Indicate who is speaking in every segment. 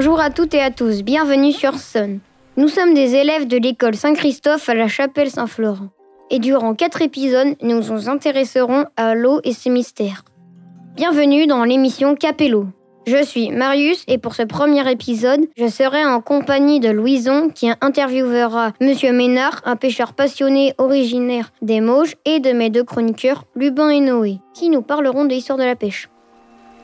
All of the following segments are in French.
Speaker 1: Bonjour à toutes et à tous, bienvenue sur Sun. Nous sommes des élèves de l'école Saint-Christophe à la chapelle Saint-Florent. Et durant quatre épisodes, nous nous intéresserons à l'eau et ses mystères. Bienvenue dans l'émission Capello. Je suis Marius et pour ce premier épisode, je serai en compagnie de Louison qui interviewera Monsieur Ménard, un pêcheur passionné originaire des Mauges, et de mes deux chroniqueurs, Lubin et Noé, qui nous parleront de l'histoire de la pêche.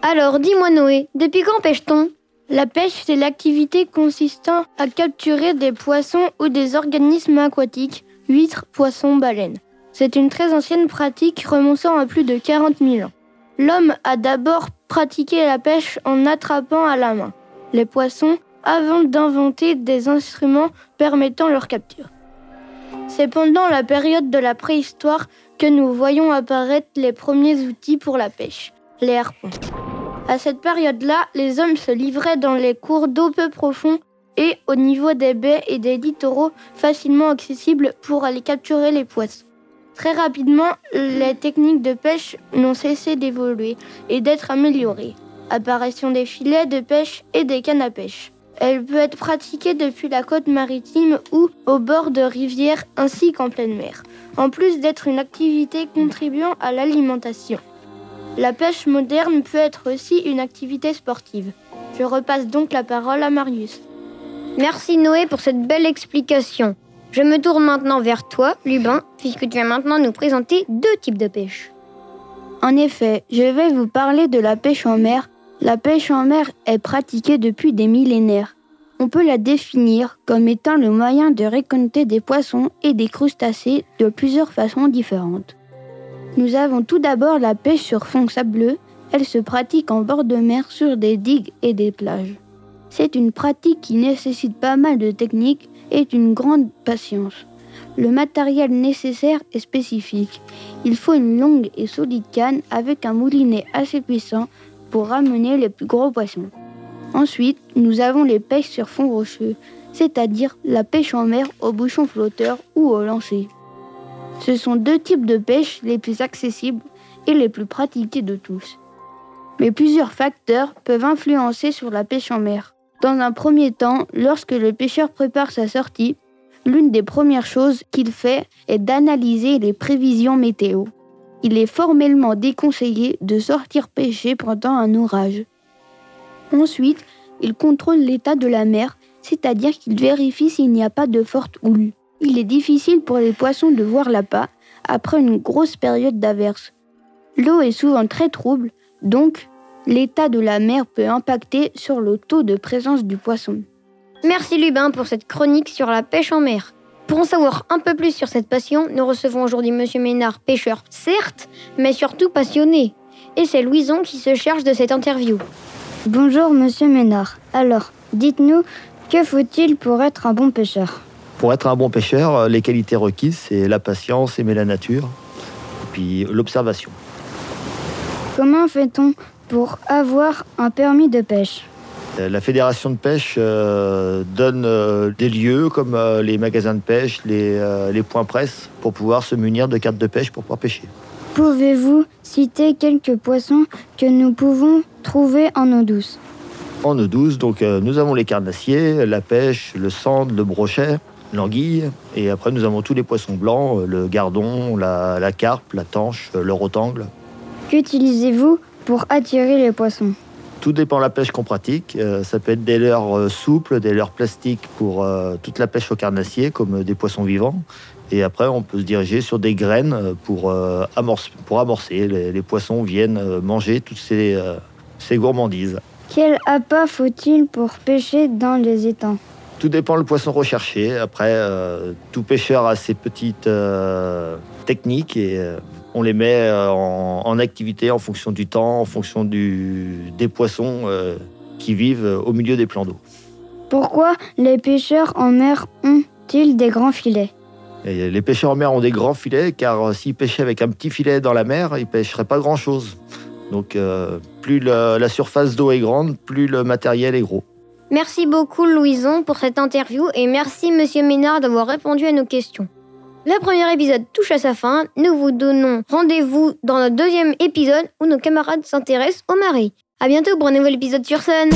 Speaker 1: Alors, dis-moi Noé, depuis quand pêche-t-on?
Speaker 2: La pêche, c'est l'activité consistant à capturer des poissons ou des organismes aquatiques, huîtres, poissons, baleines. C'est une très ancienne pratique remontant à plus de 40 000 ans. L'homme a d'abord pratiqué la pêche en attrapant à la main les poissons avant d'inventer des instruments permettant leur capture. C'est pendant la période de la préhistoire que nous voyons apparaître les premiers outils pour la pêche, les harpons. À cette période-là, les hommes se livraient dans les cours d'eau peu profonds et au niveau des baies et des littoraux facilement accessibles pour aller capturer les poissons. Très rapidement, les techniques de pêche n'ont cessé d'évoluer et d'être améliorées. Apparition des filets de pêche et des cannes à pêche. Elle peut être pratiquée depuis la côte maritime ou au bord de rivières ainsi qu'en pleine mer, en plus d'être une activité contribuant à l'alimentation. La pêche moderne peut être aussi une activité sportive. Je repasse donc la parole à Marius.
Speaker 1: Merci Noé pour cette belle explication. Je me tourne maintenant vers toi, Lubin, puisque tu vas maintenant nous présenter deux types de pêche.
Speaker 3: En effet, je vais vous parler de la pêche en mer. La pêche en mer est pratiquée depuis des millénaires. On peut la définir comme étant le moyen de récolter des poissons et des crustacés de plusieurs façons différentes. Nous avons tout d'abord la pêche sur fond sableux. Elle se pratique en bord de mer sur des digues et des plages. C'est une pratique qui nécessite pas mal de techniques et d'une grande patience. Le matériel nécessaire est spécifique. Il faut une longue et solide canne avec un moulinet assez puissant pour ramener les plus gros poissons. Ensuite, nous avons les pêches sur fond rocheux, c'est-à-dire la pêche en mer au bouchon flotteur ou au lancer. Ce sont deux types de pêche les plus accessibles et les plus pratiqués de tous. Mais plusieurs facteurs peuvent influencer sur la pêche en mer. Dans un premier temps, lorsque le pêcheur prépare sa sortie, l'une des premières choses qu'il fait est d'analyser les prévisions météo. Il est formellement déconseillé de sortir pêcher pendant un orage. Ensuite, il contrôle l'état de la mer, c'est-à-dire qu'il vérifie s'il n'y a pas de forte houle. Il est difficile pour les poissons de voir l'appât après une grosse période d'averse. L'eau est souvent très trouble, donc l'état de la mer peut impacter sur le taux de présence du poisson.
Speaker 1: Merci Lubin pour cette chronique sur la pêche en mer. Pour en savoir un peu plus sur cette passion, nous recevons aujourd'hui Monsieur Ménard, pêcheur certes, mais surtout passionné. Et c'est Louison qui se charge de cette interview.
Speaker 3: Bonjour Monsieur Ménard. Alors, dites-nous, que faut-il pour être un bon pêcheur?
Speaker 4: Pour être un bon pêcheur, euh, les qualités requises, c'est la patience, aimer la nature, et puis l'observation.
Speaker 3: Comment fait-on pour avoir un permis de pêche?
Speaker 4: Euh, La fédération de pêche euh, donne euh, des lieux comme euh, les magasins de pêche, les, les points presse, pour pouvoir se munir de cartes de pêche pour pouvoir pêcher.
Speaker 3: Pouvez-vous citer quelques poissons que nous pouvons trouver en eau douce?
Speaker 4: En eau douce, donc, nous avons les carnassiers, la pêche, le sande, le brochet, l'anguille, et après nous avons tous les poissons blancs, euh, le gardon, la, la carpe, la tanche, euh, le rotangle.
Speaker 3: Qu'utilisez-vous pour attirer les poissons?
Speaker 4: Tout dépend de la pêche qu'on pratique. Euh, ça peut être des leurres souples, des leurres plastiques pour euh, toute la pêche au carnassier, comme des poissons vivants. Et après, on peut se diriger sur des graines pour, euh, amorcer, pour amorcer. Les, les poissons viennent manger toutes ces, ces gourmandises.
Speaker 3: Quel appât faut-il pour pêcher dans les étangs?
Speaker 4: Tout dépend le poisson recherché. Après, euh, tout pêcheur a ses petites euh, techniques et euh, on les met en, en activité en fonction du temps, en fonction du, des poissons qui vivent au milieu des plans d'eau.
Speaker 3: Pourquoi les pêcheurs en mer ont-ils des grands filets?
Speaker 4: Et les pêcheurs en mer ont des grands filets car s'ils pêchaient avec un petit filet dans la mer, ils pêcheraient pas grand-chose. Donc plus la surface d'eau est grande, plus le matériel est gros.
Speaker 1: Merci beaucoup Louison pour cette interview et merci Monsieur Ménard d'avoir répondu à nos questions. Le premier épisode touche à sa fin. Nous vous donnons rendez-vous dans notre deuxième épisode où nos camarades s'intéressent aux marées. À bientôt pour un nouvel épisode sur Sun.